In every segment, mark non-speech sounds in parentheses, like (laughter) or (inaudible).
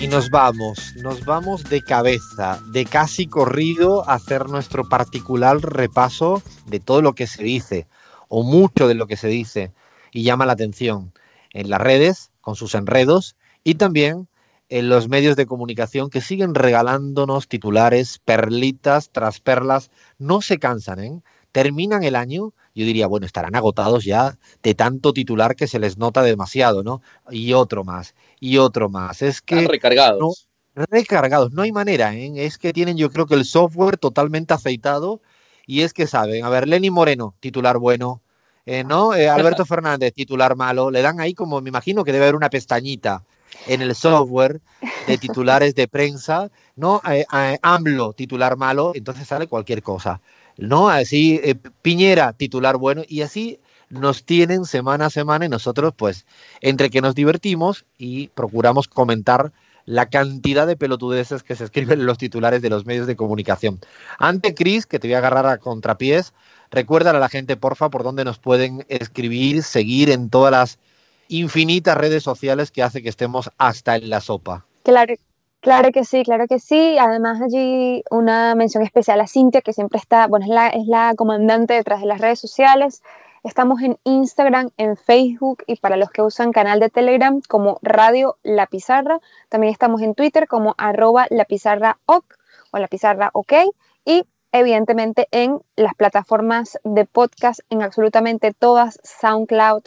Y nos vamos, nos vamos de cabeza, de casi corrido a hacer nuestro particular repaso de todo lo que se dice, o mucho de lo que se dice, y llama la atención en las redes, con sus enredos, y también en los medios de comunicación que siguen regalándonos titulares, perlitas tras perlas, no se cansan, ¿eh? Terminan el año, yo diría, bueno, estarán agotados ya de tanto titular que se les nota demasiado, ¿no? Y otro más, y otro más. Es que... recargados. No, recargados, no hay manera, ¿eh? Es que tienen yo creo que el software totalmente aceitado y es que saben, a ver, Lenny Moreno, titular bueno, eh, ¿no? Eh, (laughs) Alberto Fernández, titular malo, le dan ahí como, me imagino que debe haber una pestañita en el software de titulares de prensa, ¿no? Eh, eh, AMLO, titular malo, entonces sale cualquier cosa, ¿no? Así, eh, Piñera, titular bueno, y así nos tienen semana a semana y nosotros, pues, entre que nos divertimos y procuramos comentar la cantidad de pelotudeces que se escriben en los titulares de los medios de comunicación. Ante Cris, que te voy a agarrar a contrapiés, recuerda a la gente, porfa, por dónde nos pueden escribir, seguir en todas las infinitas redes sociales que hace que estemos hasta en la sopa. Claro, claro que sí, claro que sí. Además allí una mención especial a Cintia, que siempre está, bueno, es la, es la comandante detrás de las redes sociales. Estamos en Instagram, en Facebook y para los que usan canal de Telegram como Radio La Pizarra. También estamos en Twitter como arroba La Pizarra OK o La Pizarra OK. Y evidentemente en las plataformas de podcast, en absolutamente todas, SoundCloud,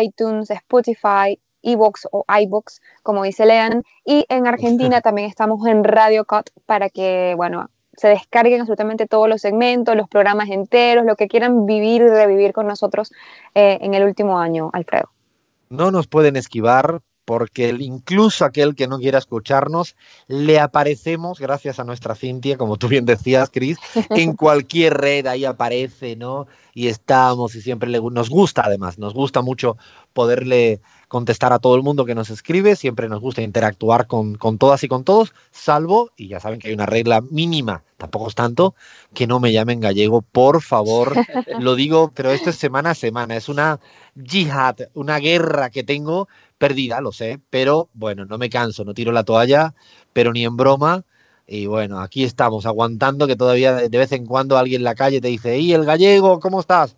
iTunes, Spotify, Evox o iBox, como dice Lean. Y en Argentina (laughs) también estamos en Radio Cut para que, bueno, se descarguen absolutamente todos los segmentos, los programas enteros, lo que quieran vivir y revivir con nosotros eh, en el último año, Alfredo. No nos pueden esquivar porque incluso aquel que no quiera escucharnos, le aparecemos, gracias a nuestra Cintia, como tú bien decías, Cris, (laughs) en cualquier red, ahí aparece, ¿no? Y estamos y siempre le, nos gusta además, nos gusta mucho poderle contestar a todo el mundo que nos escribe, siempre nos gusta interactuar con, con todas y con todos, salvo, y ya saben que hay una regla mínima, tampoco es tanto, que no me llamen gallego, por favor, (laughs) lo digo, pero esto es semana a semana, es una yihad, una guerra que tengo perdida, lo sé, pero bueno, no me canso, no tiro la toalla, pero ni en broma. Y bueno, aquí estamos aguantando que todavía de vez en cuando alguien en la calle te dice, ¡y el gallego, ¿cómo estás?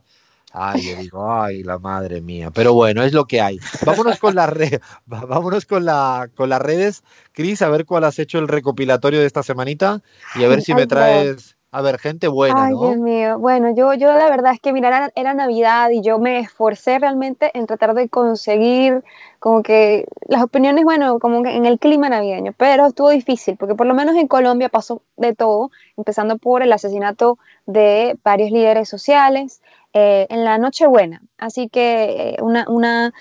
Ay, yo digo, ay, la madre mía. Pero bueno, es lo que hay. Vámonos con las redes, (laughs) vámonos con la con las redes, Cris, a ver cuál has hecho el recopilatorio de esta semanita y a ver si me traes a ver, gente buena, Ay, ¿no? Dios mío. Bueno, yo, yo la verdad es que, mira, era, era, Navidad y yo me esforcé realmente en tratar de conseguir como que las opiniones, bueno, como que en el clima navideño, pero estuvo difícil porque por lo menos en Colombia pasó de todo, empezando por el asesinato de varios líderes sociales eh, en la Nochebuena. Así que eh, una, una,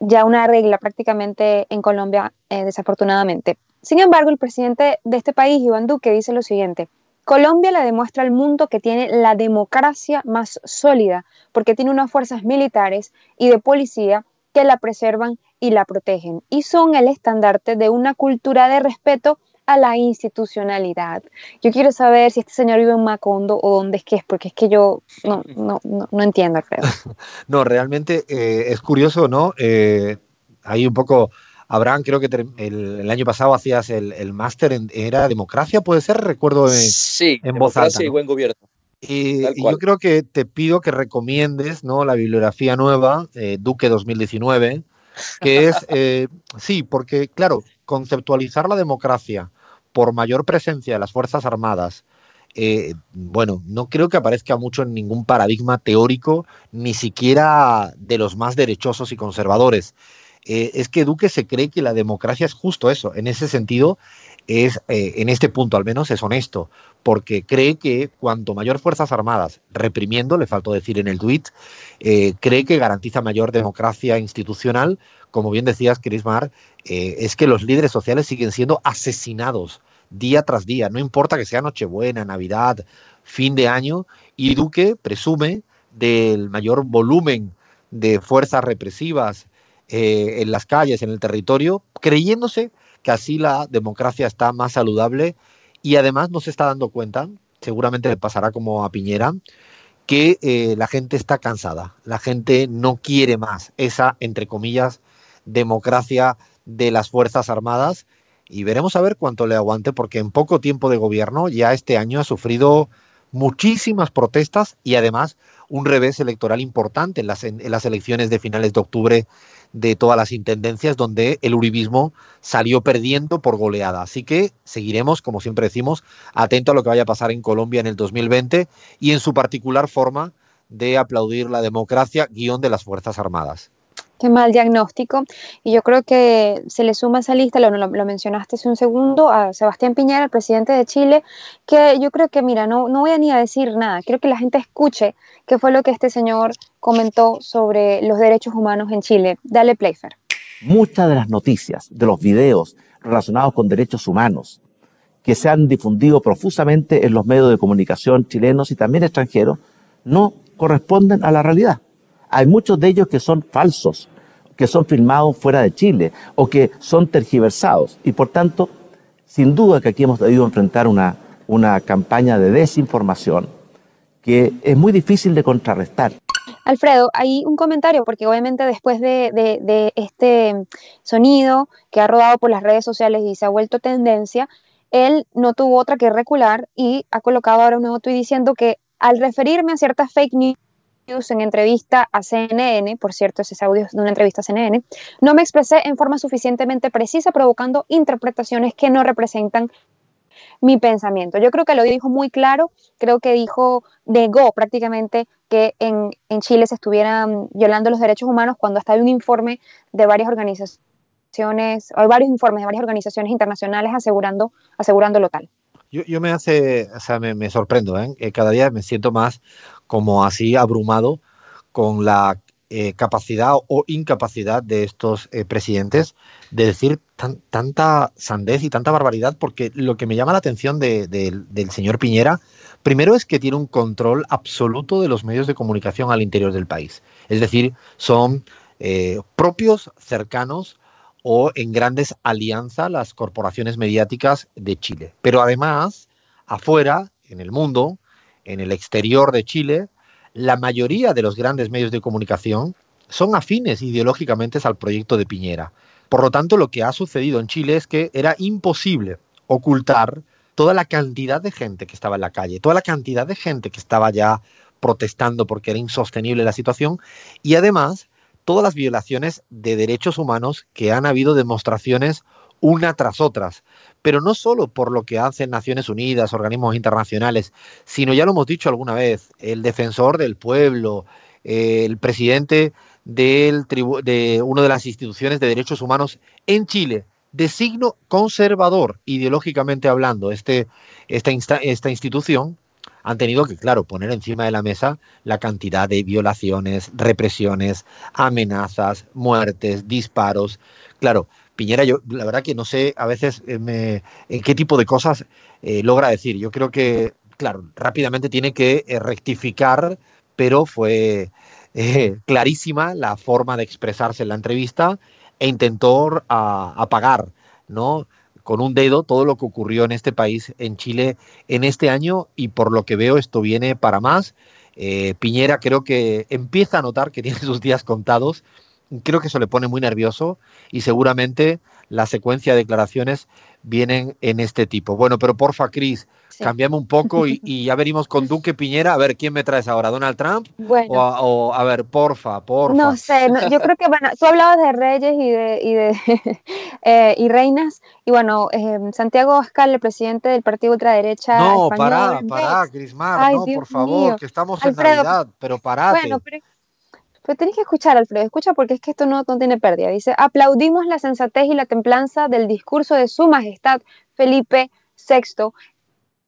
ya una regla prácticamente en Colombia, eh, desafortunadamente. Sin embargo, el presidente de este país, Iván Duque, dice lo siguiente. Colombia le demuestra al mundo que tiene la democracia más sólida porque tiene unas fuerzas militares y de policía que la preservan y la protegen y son el estandarte de una cultura de respeto a la institucionalidad. Yo quiero saber si este señor vive en Macondo o dónde es que es, porque es que yo no, no, no, no entiendo, Alfredo. (laughs) no, realmente eh, es curioso, ¿no? Eh, hay un poco Abraham, creo que el, el año pasado hacías el, el máster en era democracia, puede ser, recuerdo en, sí, en voz alta. y buen gobierno. Y, y, yo creo que te pido que recomiendes ¿no? la bibliografía nueva, eh, Duque 2019, que es, (laughs) eh, sí, porque claro, conceptualizar la democracia por mayor presencia de las Fuerzas Armadas, eh, bueno, no creo que aparezca mucho en ningún paradigma teórico, ni siquiera de los más derechosos y conservadores eh, es que Duque se cree que la democracia es justo eso. En ese sentido, es, eh, en este punto al menos, es honesto, porque cree que cuanto mayor Fuerzas Armadas reprimiendo, le faltó decir en el tuit, eh, cree que garantiza mayor democracia institucional. Como bien decías, Crismar, es que los líderes sociales siguen siendo asesinados día tras día, no importa que sea Nochebuena, Navidad, fin de año, y Duque presume del mayor volumen de fuerzas represivas eh, en las calles, en el territorio, creyéndose que así la democracia está más saludable y además no se está dando cuenta, seguramente le pasará como a Piñera, que eh, la gente está cansada, la gente no quiere más esa, entre comillas, democracia de las Fuerzas Armadas y veremos a ver cuánto le aguante porque en poco tiempo de gobierno ya este año ha sufrido muchísimas protestas y además un revés electoral importante en las, en, las elecciones de finales de octubre de todas las intendencias donde el uribismo salió perdiendo por goleada. Así que seguiremos, como siempre decimos, atento a lo que vaya a pasar en Colombia en el 2020 y en su particular forma de aplaudir la democracia, guion de las Fuerzas Armadas. Qué mal diagnóstico. Y yo creo que se le suma esa lista, lo, mencionaste hace un segundo, a Sebastián Piñera, el presidente de Chile, que yo creo que, mira, no, no voy a ni a decir nada, quiero que la gente escuche qué fue lo que este señor comentó sobre los derechos humanos en Chile. Dale, Playfair. Muchas de las noticias, de los videos relacionados con derechos humanos, que se han difundido profusamente en los medios de comunicación chilenos y también extranjeros, no corresponden a la realidad. Hay muchos de ellos que son falsos, que son filmados fuera de Chile o que son tergiversados. Y por tanto, sin duda que aquí hemos debido enfrentar una, una campaña de desinformación que es muy difícil de contrarrestar. Alfredo, hay un comentario, porque obviamente después de, de, este sonido que ha rodado por las redes sociales y se ha vuelto tendencia, él no tuvo otra que recular y ha colocado ahora un nuevo tuit diciendo que al referirme a ciertas fake news en entrevista a CNN, por cierto, ese audio de una entrevista a CNN, no me expresé en forma suficientemente precisa, provocando interpretaciones que no representan mi pensamiento. Yo creo que lo dijo muy claro, creo que dijo, negó prácticamente que en, en Chile se estuvieran violando los derechos humanos cuando hasta hay un informe de varias organizaciones, hay varios informes de varias organizaciones internacionales asegurando, asegurándolo tal. Yo, me hace, o sea, me, me sorprendo, ¿eh? cada día me siento más como así abrumado con la eh, capacidad o incapacidad de estos eh, presidentes de decir tan, tanta sandez y tanta barbaridad, porque lo que me llama la atención de, del señor Piñera, primero es que tiene un control absoluto de los medios de comunicación al interior del país. Es decir, son eh, propios, cercanos o en grandes alianzas las corporaciones mediáticas de Chile. Pero además, afuera, en el mundo, en el exterior de Chile, la mayoría de los grandes medios de comunicación son afines ideológicamente al proyecto de Piñera. Por lo tanto, lo que ha sucedido en Chile es que era imposible ocultar toda la cantidad de gente que estaba en la calle, toda la cantidad de gente que estaba ya protestando porque era insostenible la situación y además todas las violaciones de derechos humanos que han habido demostraciones una tras otras, pero no solo por lo que hacen Naciones Unidas, organismos internacionales, sino ya lo hemos dicho alguna vez, el defensor del pueblo, el presidente del de una de las instituciones de derechos humanos en Chile, de signo conservador, ideológicamente hablando, este, esta, esta institución, han tenido que, claro, poner encima de la mesa la cantidad de violaciones, represiones, amenazas, muertes, disparos. Claro, Piñera, yo la verdad que no sé a veces eh, me, en qué tipo de cosas eh, logra decir. Yo creo que, claro, rápidamente tiene que eh, rectificar, pero fue clarísima la forma de expresarse en la entrevista e intentó a, apagar, ¿no? Con un dedo todo lo que ocurrió en este país, en Chile, en este año y por lo que veo esto viene para más. Eh, Piñera creo que empieza a notar que (laughs) tiene sus días contados creo que eso le pone muy nervioso y seguramente la secuencia de declaraciones vienen en este tipo. Bueno, pero porfa, Cris, sí. cambiame un poco y, (laughs) y, ya venimos con Duque Piñera. A ver, ¿quién me traes ahora? ¿Donald Trump? Bueno. O, a, o a ver, porfa, porfa. No sé, no, yo creo que, bueno, tú hablabas de reyes y de, y, de (laughs) eh, y reinas, y bueno, eh, Santiago Oscar, el presidente del partido ultraderecha No, español, pará, pará, Crismar, no, Dios por favor, mío. que estamos Alfredo, en Navidad, pero parate. Bueno, pero pero tenés que escuchar, Alfredo, escucha porque es que esto no, no, tiene pérdida. Dice, aplaudimos la sensatez y la templanza del discurso de su majestad Felipe VI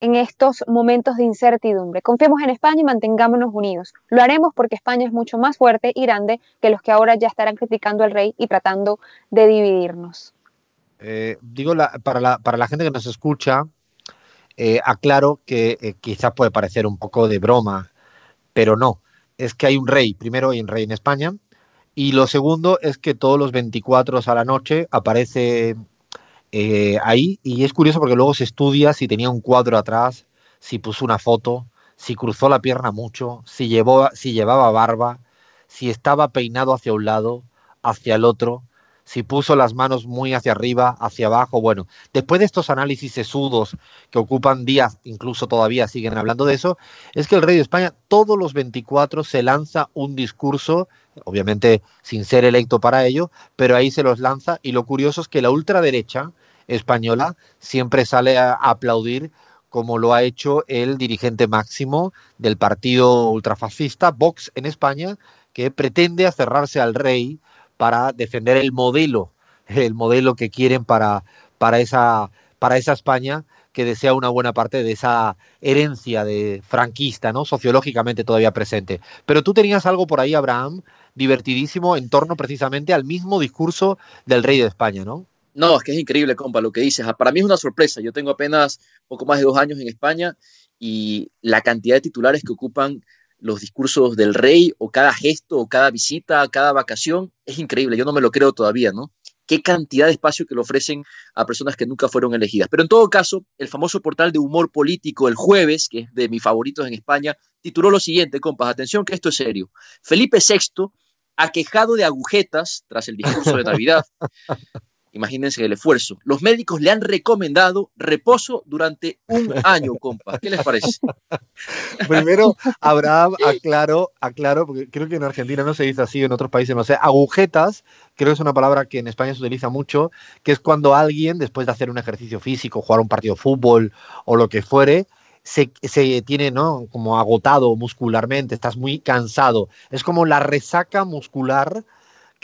en estos momentos de incertidumbre. Confiemos en España y mantengámonos unidos. Lo haremos porque España es mucho más fuerte y grande que los que ahora ya estarán criticando al rey y tratando de dividirnos. Eh, digo, la, para, la, para, la, gente que nos escucha, eh, aclaro que eh, quizás puede parecer un poco de broma, pero no es que hay un rey, primero hay un rey en España, y lo segundo es que todos los 24 a la noche aparece eh, ahí, y es curioso porque luego se estudia si tenía un cuadro atrás, si puso una foto, si cruzó la pierna mucho, si, llevó, si llevaba barba, si estaba peinado hacia un lado, hacia el otro, si puso las manos muy hacia arriba, hacia abajo. Bueno, después de estos análisis sesudos que ocupan días, incluso todavía siguen hablando de eso, es que el rey de España todos los 24 se lanza un discurso, obviamente sin ser electo para ello, pero ahí se los lanza y lo curioso es que la ultraderecha española siempre sale a aplaudir como lo ha hecho el dirigente máximo del partido ultrafascista, Vox en España, que pretende acerrarse al rey para defender el modelo, el modelo que quieren para, para, esa, para esa España que desea una buena parte de esa herencia de franquista, ¿no? Sociológicamente todavía presente. Pero tú tenías algo por ahí, Abraham, divertidísimo en torno precisamente al mismo discurso del rey de España, ¿no? No, es que es increíble, compa, lo que dices. Para mí es una sorpresa. Yo tengo apenas poco más de dos años en España y la cantidad de titulares que ocupan los discursos del rey o cada gesto o cada visita, cada vacación, es increíble. Yo no me lo creo todavía, ¿no? Qué cantidad de espacio que le ofrecen a personas que nunca fueron elegidas. Pero en todo caso, el famoso portal de humor político El Jueves, que es de mis favoritos en España, tituló lo siguiente, compas, atención que esto es serio. Felipe VI, aquejado de agujetas tras el discurso de Navidad, (laughs) Imagínense el esfuerzo. Los médicos le han recomendado reposo durante un año, compa. ¿Qué les parece? (laughs) Primero, Abraham, aclaro, aclaro, porque creo que en Argentina no se dice así, en otros países no sé. Agujetas, creo que es una palabra que en España se utiliza mucho, que es cuando alguien, después de hacer un ejercicio físico, jugar un partido de fútbol o lo que fuere, se, se, tiene, ¿no? Como agotado muscularmente, estás muy cansado. Es como la resaca muscular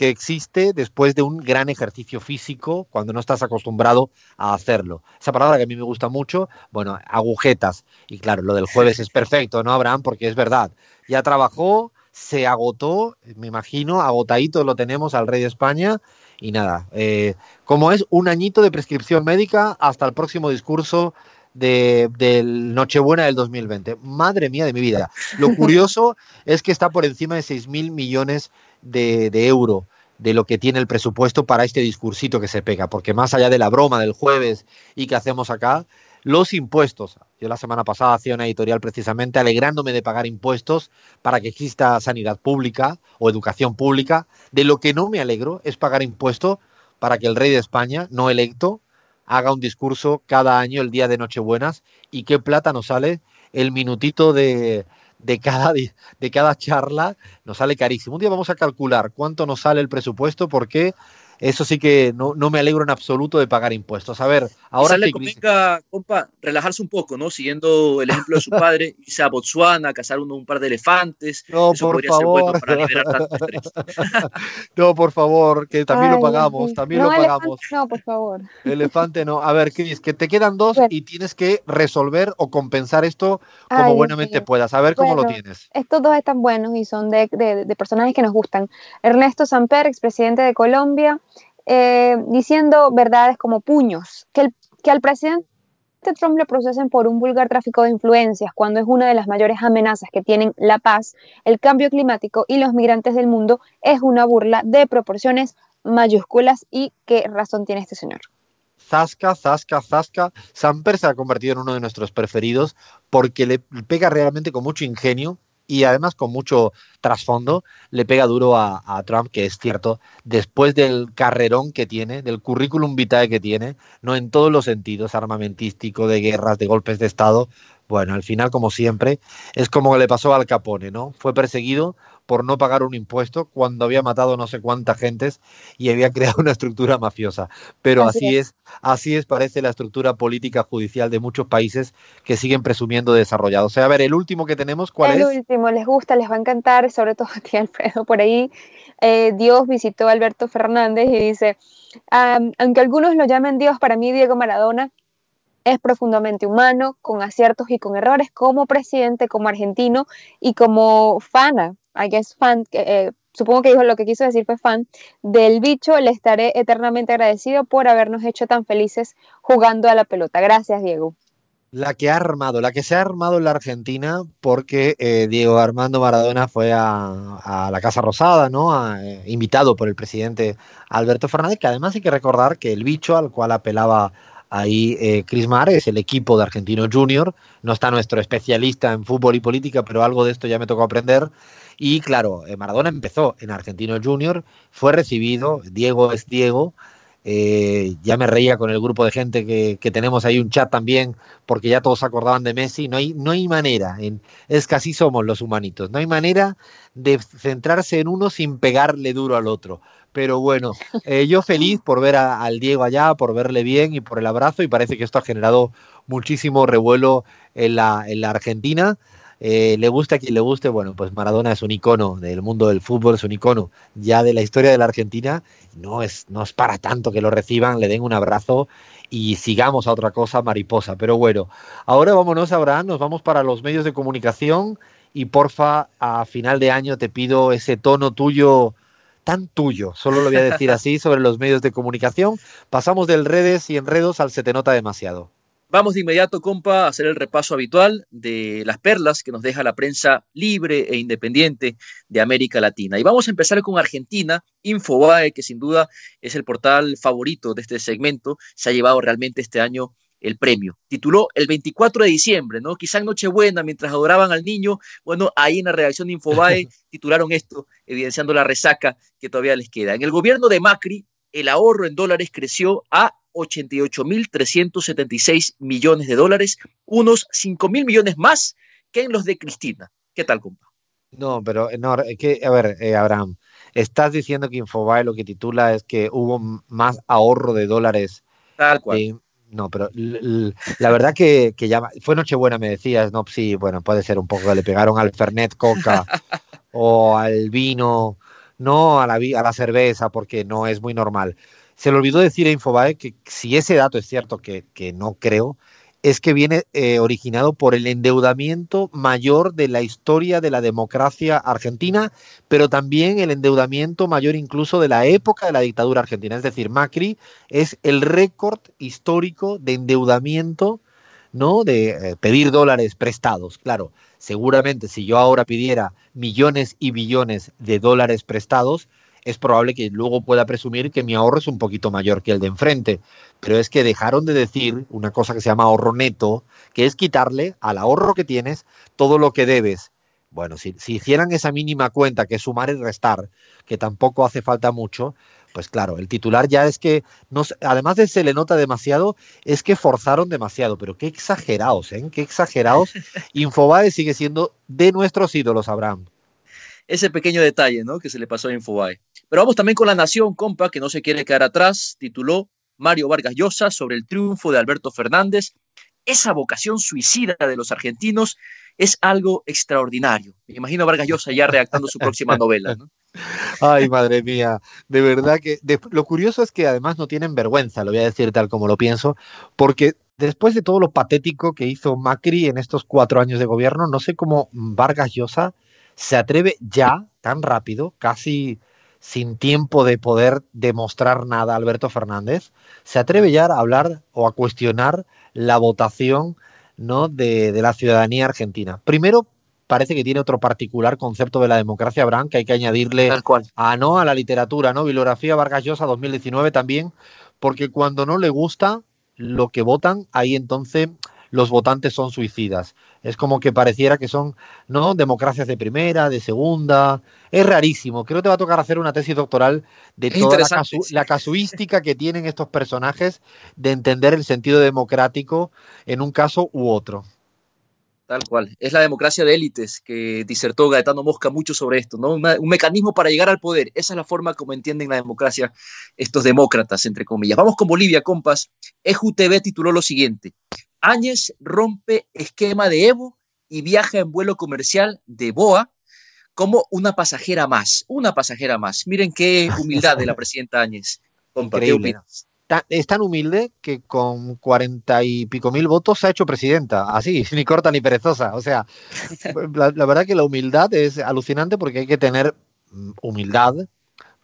que existe después de un gran ejercicio físico cuando no estás acostumbrado a hacerlo. Esa palabra que a mí me gusta mucho, bueno, agujetas. Y claro, lo del jueves es perfecto, ¿no, Abraham? Porque es verdad. Ya trabajó, se agotó, me imagino, agotadito lo tenemos al rey de España. Y nada, eh, como es un añito de prescripción médica hasta el próximo discurso de, del Nochebuena del 2020. Madre mía de mi vida. Lo (laughs) curioso es que está por encima de 6 mil millones de, de euros de lo que tiene el presupuesto para este discursito que se pega, porque más allá de la broma del jueves y que hacemos acá, los impuestos. Yo la semana pasada hacía una editorial precisamente alegrándome de pagar impuestos para que exista sanidad pública o educación pública. De lo que no me alegro es pagar impuestos para que el rey de España, no electo, haga un discurso cada año el día de Nochebuenas y qué plata nos sale el minutito de, de cada, de cada charla nos sale carísimo. Un día vamos a calcular cuánto nos sale el presupuesto porque eso sí que no, no, me alegro en absoluto de pagar impuestos. A ver, ahora... le convenga, compa, relajarse un poco, ¿no? Siguiendo el ejemplo de su padre, (laughs) irse a Botswana, cazar un, un par de elefantes. No, por favor. para liberar (laughs) no, por favor, que también lo pagamos, también lo pagamos. no, por favor. Elefante no. A ver, Cris, que te quedan dos y tienes que resolver o compensar esto como buenamente puedas. A ver cómo lo tienes. Estos dos están buenos y son de, de, de personajes que nos gustan. Ernesto Samper, expresidente de Colombia, eh, diciendo verdades como puños, que, que al presidente Trump le procesen por un vulgar tráfico de influencias cuando es una de las mayores amenazas que tienen la paz, el cambio climático y los migrantes del mundo es una burla de proporciones mayúsculas y qué razón tiene este señor. Zasca, Zasca, Zasca. Samper se ha convertido en uno de nuestros preferidos porque le pega realmente con mucho ingenio y además con mucho trasfondo le pega duro a, Trump, que es cierto, después del carrerón que tiene, del currículum vitae que tiene, no en todos los sentidos, armamentístico, de guerras, de golpes de Estado, bueno, al final, como siempre, es como le pasó al Capone, ¿no? Fue perseguido por no pagar un impuesto cuando había matado no sé cuántas gentes y había creado una estructura mafiosa. Pero así, así es. es, así es, parece la estructura política judicial de muchos países que siguen presumiendo desarrollados. O sea, a ver, el último que tenemos, ¿cuál el es? El último, les gusta, les va a encantar, sobre todo (laughs) a ti, Alfredo, por ahí. Eh, Dios visitó a Alberto Fernández y dice, um, aunque algunos lo llamen Dios, para mí Diego Maradona es profundamente humano, con aciertos y con errores, como presidente, como argentino y como fana, I guess fan, eh, supongo que dijo lo que quiso decir fue fan, del bicho, le estaré eternamente agradecido por habernos hecho tan felices jugando a la pelota. Gracias, Diego. La que ha armado, la que se ha armado en la Argentina, porque eh, Diego Armando Maradona fue a, a la Casa Rosada, ¿no? A, eh, invitado por el presidente Alberto Fernández, que además hay que recordar que el bicho al cual apelaba Ahí eh, Chris Mares, el equipo de Argentino Junior, no está nuestro especialista en fútbol y política, pero algo de esto ya me tocó aprender. Y claro, eh, Maradona empezó en Argentino Junior, fue recibido, Diego es Diego, eh, ya me reía con el grupo de gente que, tenemos ahí un chat también, porque ya todos acordaban de Messi. No hay, no hay manera, en, es que así somos los humanitos, no hay manera de centrarse en uno sin pegarle duro al otro. Pero bueno, eh, yo feliz por ver al Diego allá, por verle bien y por el abrazo, y parece que esto ha generado muchísimo revuelo en la, en la Argentina. Eh, le gusta a quien le guste, bueno, pues Maradona es un icono del mundo del fútbol, es un icono ya de la historia de la Argentina. No es, no es para tanto que lo reciban, le den un abrazo y sigamos a otra cosa, mariposa. Pero bueno, ahora vámonos, Abraham, nos vamos para los medios de comunicación y porfa, a final de año te pido ese tono tuyo tan tuyo, solo lo voy a decir así, sobre los medios de comunicación. Pasamos del redes y enredos al se te nota demasiado. Vamos de inmediato, compa, a hacer el repaso habitual de las perlas que nos deja la prensa libre e independiente de América Latina. Y vamos a empezar con Argentina, Infobae, que sin duda es el portal favorito de este segmento, se ha llevado realmente este año el premio. Tituló el 24 de diciembre, ¿no? Quizá en Nochebuena, mientras adoraban al niño, bueno, ahí en la redacción de Infobae (laughs) titularon esto, evidenciando la resaca que todavía les queda. En el gobierno de Macri, el ahorro en dólares creció a 88.376 millones de dólares, unos 5 mil millones más que en los de Cristina. ¿Qué tal, compa? No, pero no, que, a ver, eh, Abraham, estás diciendo que Infobae lo que titula es que hubo más ahorro de dólares. Tal cual. no, pero la verdad que, que, ya fue Nochebuena, me decías, no, sí, bueno, puede ser un poco que le pegaron al Fernet Coca (laughs) o al vino, no a la, a la cerveza, porque no es muy normal. Se le olvidó decir a Infobae que si ese dato es cierto, que, no creo, es que viene eh, originado por el endeudamiento mayor de la historia de la democracia argentina, pero también el endeudamiento mayor incluso de la época de la dictadura argentina. Es decir, Macri es el récord histórico de endeudamiento, ¿no? De eh, pedir dólares prestados. Claro, seguramente si yo ahora pidiera millones y billones de dólares prestados, es probable que luego pueda presumir que mi ahorro es un poquito mayor que el de enfrente. Pero es que dejaron de decir una cosa que se llama ahorro neto, que es quitarle al ahorro que tienes todo lo que debes. Bueno, si, hicieran esa mínima cuenta, que es sumar y restar, que tampoco hace falta mucho, pues claro, el titular ya es que, no, además de se le nota demasiado, es que forzaron demasiado, pero qué exagerados, ¿eh? Qué exagerados. (laughs) Infobae sigue siendo de nuestros ídolos, Abraham ese pequeño detalle ¿no? que se le pasó a Infobae. Pero vamos también con La Nación, compa, que no se quiere quedar atrás, tituló Mario Vargas Llosa sobre el triunfo de Alberto Fernández. Esa vocación suicida de los argentinos es algo extraordinario. Me imagino a Vargas Llosa ya redactando su próxima novela. (laughs) Ay, madre mía, de verdad que lo curioso es que además no tienen vergüenza, lo voy a decir tal como lo pienso, porque después de todo lo patético que hizo Macri en estos cuatro años de gobierno, no sé cómo Vargas Llosa se atreve ya, tan rápido, casi sin tiempo de poder demostrar nada Alberto Fernández, se atreve ya a hablar o a cuestionar la votación ¿no? de, la ciudadanía argentina. Primero, parece que tiene otro particular concepto de la democracia, Abraham, que hay que añadirle a no a la literatura, ¿no? Bibliografía Vargas Llosa 2019 también, porque cuando no le gusta lo que votan, ahí entonces los votantes son suicidas. Es como que pareciera que son, ¿no? Democracias de primera, de segunda. Es rarísimo. Creo que te va a tocar hacer una tesis doctoral de toda la, casuística que tienen estos personajes de entender el sentido democrático en un caso u otro. Tal cual. Es la democracia de élites que disertó Gaetano Mosca mucho sobre esto, ¿no? un mecanismo para llegar al poder. Esa es la forma como entienden la democracia estos demócratas, entre comillas. Vamos con Bolivia, compas. EJUTV tituló lo siguiente. Áñez rompe esquema de Evo y viaja en vuelo comercial de Boa como una pasajera más, una pasajera más. Miren qué (laughs) humildad de la presidenta Áñez. es tan humilde que con cuarenta y pico mil votos se ha hecho presidenta, así, (laughs) ni corta ni perezosa. O sea, (laughs) la, la verdad que la humildad es alucinante porque hay que tener mm, humildad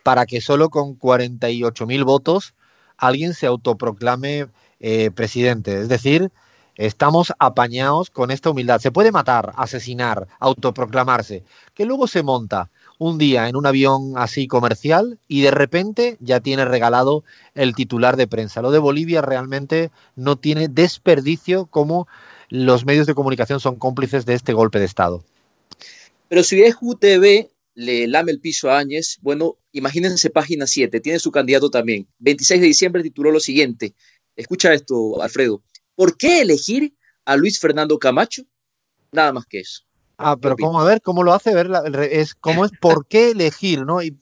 para que solo con 48 mil votos alguien se autoproclame eh, presidente. Es decir, Estamos apañados con esta humildad. Se puede matar, asesinar, autoproclamarse, que luego se monta un día en un avión así comercial y de repente ya tiene regalado el titular de prensa. Lo de Bolivia realmente no tiene desperdicio como los medios de comunicación son cómplices de este golpe de Estado. Pero si es UTV, le lame el piso a Áñez, bueno, imagínense página 7, tiene su candidato también. 26 de diciembre tituló lo siguiente. Escucha esto, Alfredo. ¿Por qué elegir a Luis Fernando Camacho? Nada más que eso. Ah, pero ¿cómo? A ver, ¿cómo lo hace? ver, es cómo es por qué elegir, ¿no? Y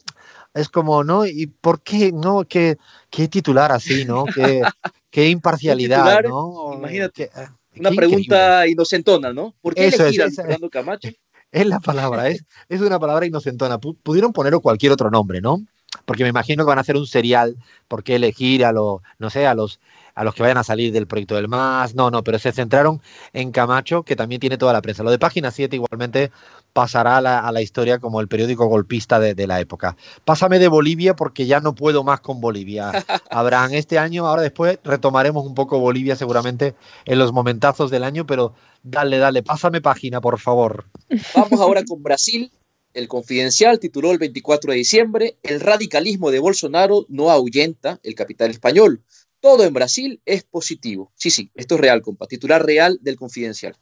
es como, ¿no? ¿Y por qué, no? ¿Qué, qué titular así, ¿no? Qué, qué (laughs) imparcialidad, ¿no? Imagínate. Ah, una pregunta inocentona, ¿no? ¿Por qué elegir a Luis Fernando Camacho? (laughs) Es la palabra, es, es una palabra inocentona. Pudieron poner cualquier otro nombre, ¿no? Porque me imagino que van a hacer un serial, ¿por qué elegir a los, no sé, a los a los que vayan a salir del proyecto del MAS. No, no, pero se centraron en Camacho, que también tiene toda la prensa. Lo de Página 7 igualmente pasará a la, historia como el periódico golpista de, la época. Pásame de Bolivia porque ya no puedo más con Bolivia. (laughs) Abraham, este año, ahora después retomaremos un poco Bolivia seguramente en los momentazos del año, pero dale, dale, pásame página, por favor. Vamos ahora con Brasil. El Confidencial tituló el 24 de diciembre, El radicalismo de Bolsonaro no ahuyenta el capital español todo en Brasil es positivo. Sí, sí, esto es real, compa. Titular real del Confidencial.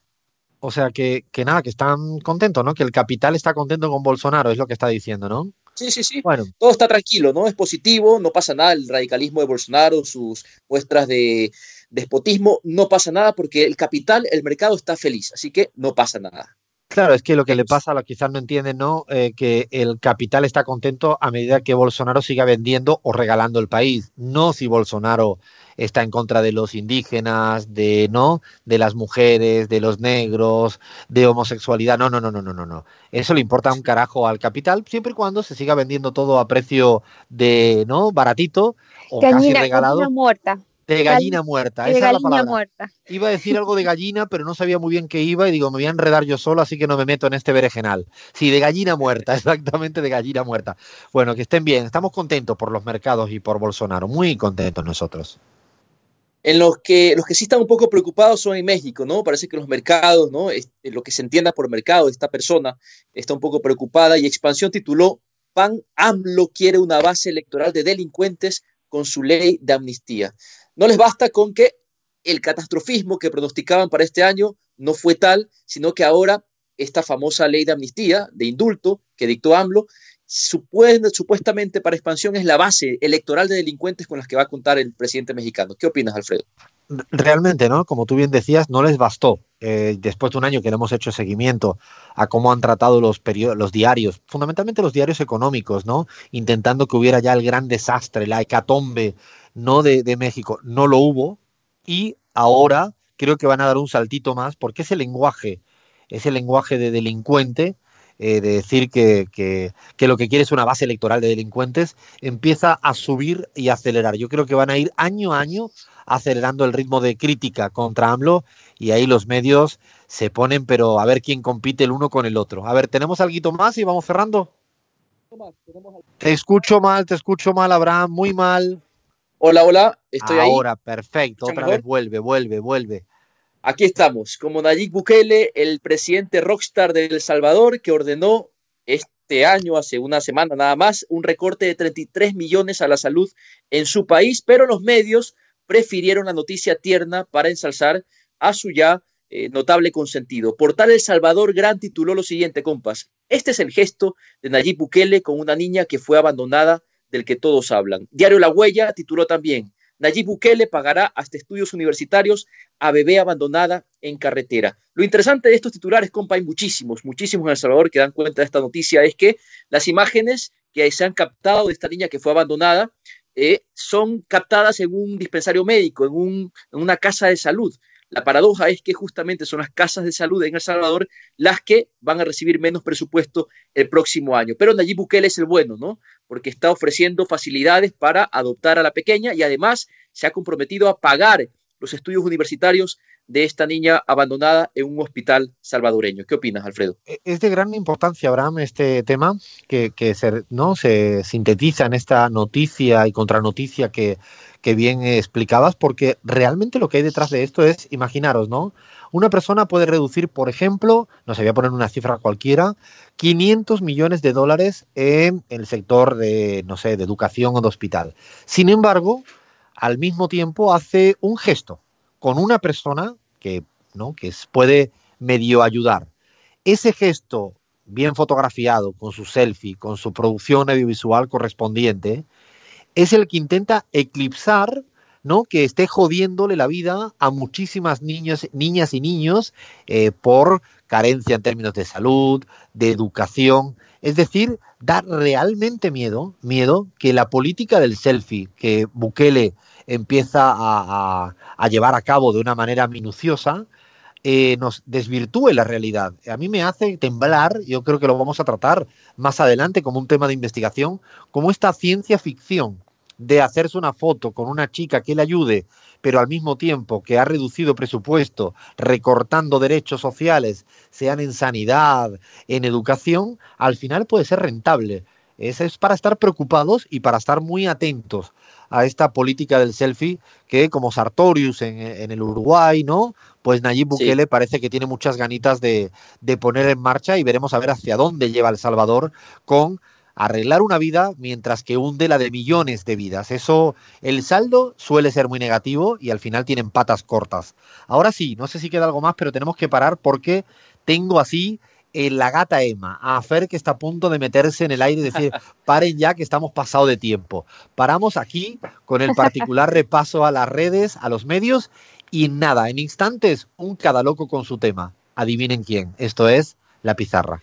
O sea, que, que nada, que están contentos, ¿no? Que el capital está contento con Bolsonaro, es lo que está diciendo, ¿no? Sí, sí, sí. Bueno. Todo está tranquilo, ¿no? Es positivo, no pasa nada. El radicalismo de Bolsonaro, sus muestras de despotismo, no pasa nada porque el capital, el mercado está feliz, así que no pasa nada. Claro, es que lo que le pasa, lo quizás no entienden, ¿no? Eh, que el capital está contento a medida que Bolsonaro siga vendiendo o regalando el país. No si Bolsonaro está en contra de los indígenas, de no, de las mujeres, de los negros, de homosexualidad. No, no, no, no, no, no, no. Eso le importa un carajo al capital, siempre y cuando se siga vendiendo todo a precio de, ¿no? Baratito o casi regalado. Muerta. De gallina muerta, esa es la palabra. Muerta. Iba a decir algo de gallina, pero no sabía muy bien qué iba y digo, me voy a enredar yo solo, así que no me meto en este berenjenal. Sí, de gallina muerta, (laughs) exactamente de gallina muerta. Bueno, que estén bien, estamos contentos por los mercados y por Bolsonaro, muy contentos nosotros. En los que los que sí están un poco preocupados son en México, ¿no? Parece que los mercados, ¿no? lo que se entienda por mercado, esta persona está un poco preocupada y Expansión tituló PAN AMLO quiere una base electoral de delincuentes con su ley de amnistía. No les basta con que el catastrofismo que pronosticaban para este año no fue tal, sino que ahora esta famosa ley de amnistía, de indulto, que dictó AMLO, supuestamente para expansión es la base electoral de delincuentes con las que va a contar el presidente mexicano. ¿Qué opinas, Alfredo? Realmente, ¿no? Como tú bien decías, no les bastó. Eh, después de un año que le hemos hecho seguimiento a cómo han tratado los, los diarios, fundamentalmente los diarios económicos, ¿no? Intentando que hubiera ya el gran desastre, la hecatombe no de, México, no lo hubo y ahora creo que van a dar un saltito más porque ese lenguaje, ese lenguaje de delincuente, eh, de decir que, que, lo que quiere es una base electoral de delincuentes, empieza a subir y acelerar. Yo creo que van a ir año a año acelerando el ritmo de crítica contra AMLO y ahí los medios se ponen, pero a ver quién compite el uno con el otro. A ver, ¿tenemos algo más y vamos cerrando? Te escucho mal, te escucho mal, Abraham, muy mal. Hola, hola, estoy ahí. Ahora, perfecto, otra vez vuelve, vuelve, vuelve. Aquí estamos, como Nayib Bukele, el presidente rockstar de El Salvador, que ordenó este año, hace una semana nada más, un recorte de 33 millones a la salud en su país, pero los medios prefirieron la noticia tierna para ensalzar a su ya eh, notable consentido. Portal El Salvador Gran tituló lo siguiente, compas. Este es el gesto de Nayib Bukele con una niña que fue abandonada del que todos hablan. Diario La Huella tituló también, Nayib Bukele pagará hasta estudios universitarios a bebé abandonada en carretera. Lo interesante de estos titulares, compa, hay muchísimos, muchísimos en El Salvador que dan cuenta de esta noticia, es que las imágenes que se han captado de esta niña que fue abandonada eh, son captadas en un dispensario médico, en, en una casa de salud. La paradoja es que justamente son las casas de salud en El Salvador las que van a recibir menos presupuesto el próximo año. Pero Nayib Bukele es el bueno, ¿no? Porque está ofreciendo facilidades para adoptar a la pequeña y además se ha comprometido a pagar los estudios universitarios de esta niña abandonada en un hospital salvadoreño. ¿Qué opinas, Alfredo? E-, es de gran importancia, Abraham, este tema que, se, ¿no? se sintetiza en esta noticia y contranoticia que, que bien explicabas, porque realmente lo que hay detrás de esto es, imaginaros, ¿no? Una persona puede reducir, por ejemplo, no sé, voy a poner una cifra cualquiera, 500 millones de dólares en el sector de, no sé, de educación o de hospital. Sin embargo, al mismo tiempo hace un gesto con una persona que, ¿no? que puede medio ayudar. Ese gesto bien fotografiado, con su selfie, con su producción audiovisual correspondiente, es el que intenta eclipsar ¿no? que esté jodiéndole la vida a muchísimas niños, niñas y niños eh, por carencia en términos de salud, de educación. Es decir, da realmente miedo, miedo que la política del selfie que Bukele empieza a, llevar a cabo de una manera minuciosa, eh, nos desvirtúe la realidad. A mí me hace temblar, yo creo que lo vamos a tratar más adelante como un tema de investigación, como esta ciencia ficción de hacerse una foto con una chica que le ayude, pero al mismo tiempo que ha reducido presupuesto, recortando derechos sociales, sean en sanidad, en educación, al final puede ser rentable. Es para estar preocupados y para estar muy atentos a esta política del selfie que, como Sartorius en, el Uruguay, ¿no? Pues Nayib Bukele parece que tiene muchas ganitas de, de poner en marcha y veremos a ver hacia dónde lleva El Salvador con arreglar una vida mientras que hunde la de millones de vidas. Eso, el saldo suele ser muy negativo y al final tienen patas cortas. Ahora sí, no sé si queda algo más, pero tenemos que parar porque tengo así en la gata Emma, a Fer que está a punto de meterse en el aire y decir, (laughs) paren ya que estamos pasado de tiempo. Paramos aquí con el particular (laughs) repaso a las redes, a los medios y nada, en instantes, un cada loco con su tema. Adivinen quién. Esto es La Pizarra.